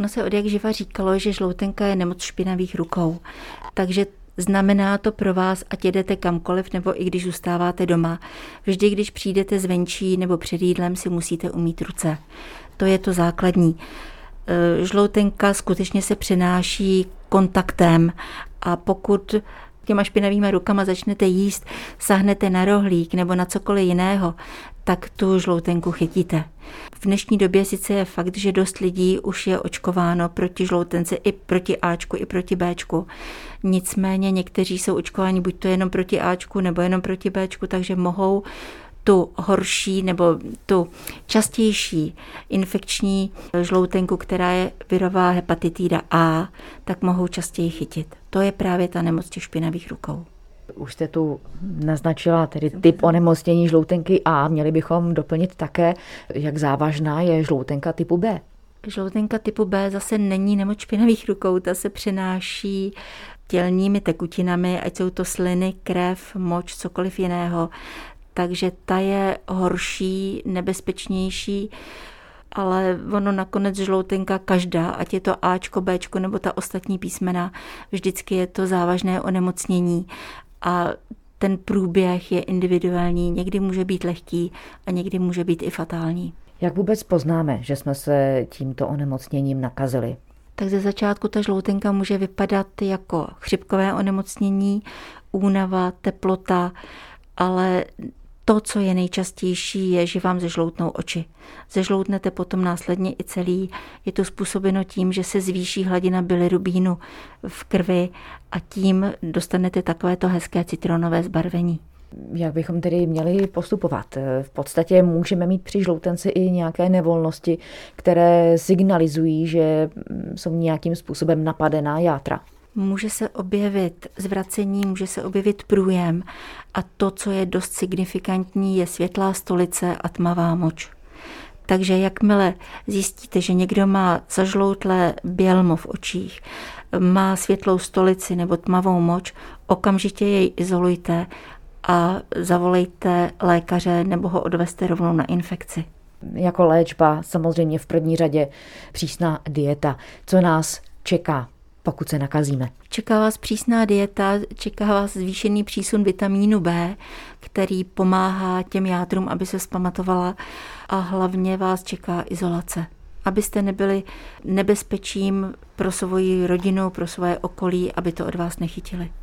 Ono se od jak živa říkalo, že žloutenka je nemoc špinavých rukou. Takže Znamená to pro vás, ať jedete kamkoliv, nebo i když zůstáváte doma. Vždy, když přijdete zvenčí nebo před jídlem, si musíte umít ruce. To je to základní. E, žloutenka skutečně se přenáší kontaktem a pokud těma špinavýma rukama začnete jíst, sahnete na rohlík nebo na cokoliv jiného, tak tu žloutenku chytíte. V dnešní době sice je fakt, že dost lidí už je očkováno proti žloutence i proti Ačku, i proti Bčku. Nicméně někteří jsou očkováni buď to jenom proti Ačku nebo jenom proti Bčku, takže mohou tu horší nebo tu častější infekční žloutenku, která je virová hepatitida A, tak mohou častěji chytit. To je právě ta nemoc těch špinavých rukou. Už jste tu naznačila tedy typ onemocnění žloutenky A. Měli bychom doplnit také, jak závažná je žloutenka typu B. Žloutenka typu B zase není nemoc špinavých rukou, ta se přenáší tělními tekutinami, ať jsou to sliny, krev, moč, cokoliv jiného. Takže ta je horší, nebezpečnější, ale ono nakonec žloutenka každá, ať je to Ačko, Bčko nebo ta ostatní písmena, vždycky je to závažné onemocnění a ten průběh je individuální, někdy může být lehký a někdy může být i fatální. Jak vůbec poznáme, že jsme se tímto onemocněním nakazili? Tak ze začátku ta žloutenka může vypadat jako chřipkové onemocnění, únava, teplota, ale to, co je nejčastější, je, že vám zežloutnou oči. Zežloutnete potom následně i celý. Je to způsobeno tím, že se zvýší hladina bilirubínu v krvi a tím dostanete takovéto hezké citronové zbarvení. Jak bychom tedy měli postupovat? V podstatě můžeme mít při žloutenci i nějaké nevolnosti, které signalizují, že jsou nějakým způsobem napadená játra může se objevit zvracení, může se objevit průjem a to, co je dost signifikantní, je světlá stolice a tmavá moč. Takže jakmile zjistíte, že někdo má zažloutlé bělmo v očích, má světlou stolici nebo tmavou moč, okamžitě jej izolujte a zavolejte lékaře nebo ho odveste rovnou na infekci. Jako léčba samozřejmě v první řadě přísná dieta. Co nás čeká pokud se nakazíme. Čeká vás přísná dieta, čeká vás zvýšený přísun vitamínu B, který pomáhá těm jádrům, aby se zpamatovala a hlavně vás čeká izolace abyste nebyli nebezpečím pro svoji rodinu, pro svoje okolí, aby to od vás nechytili.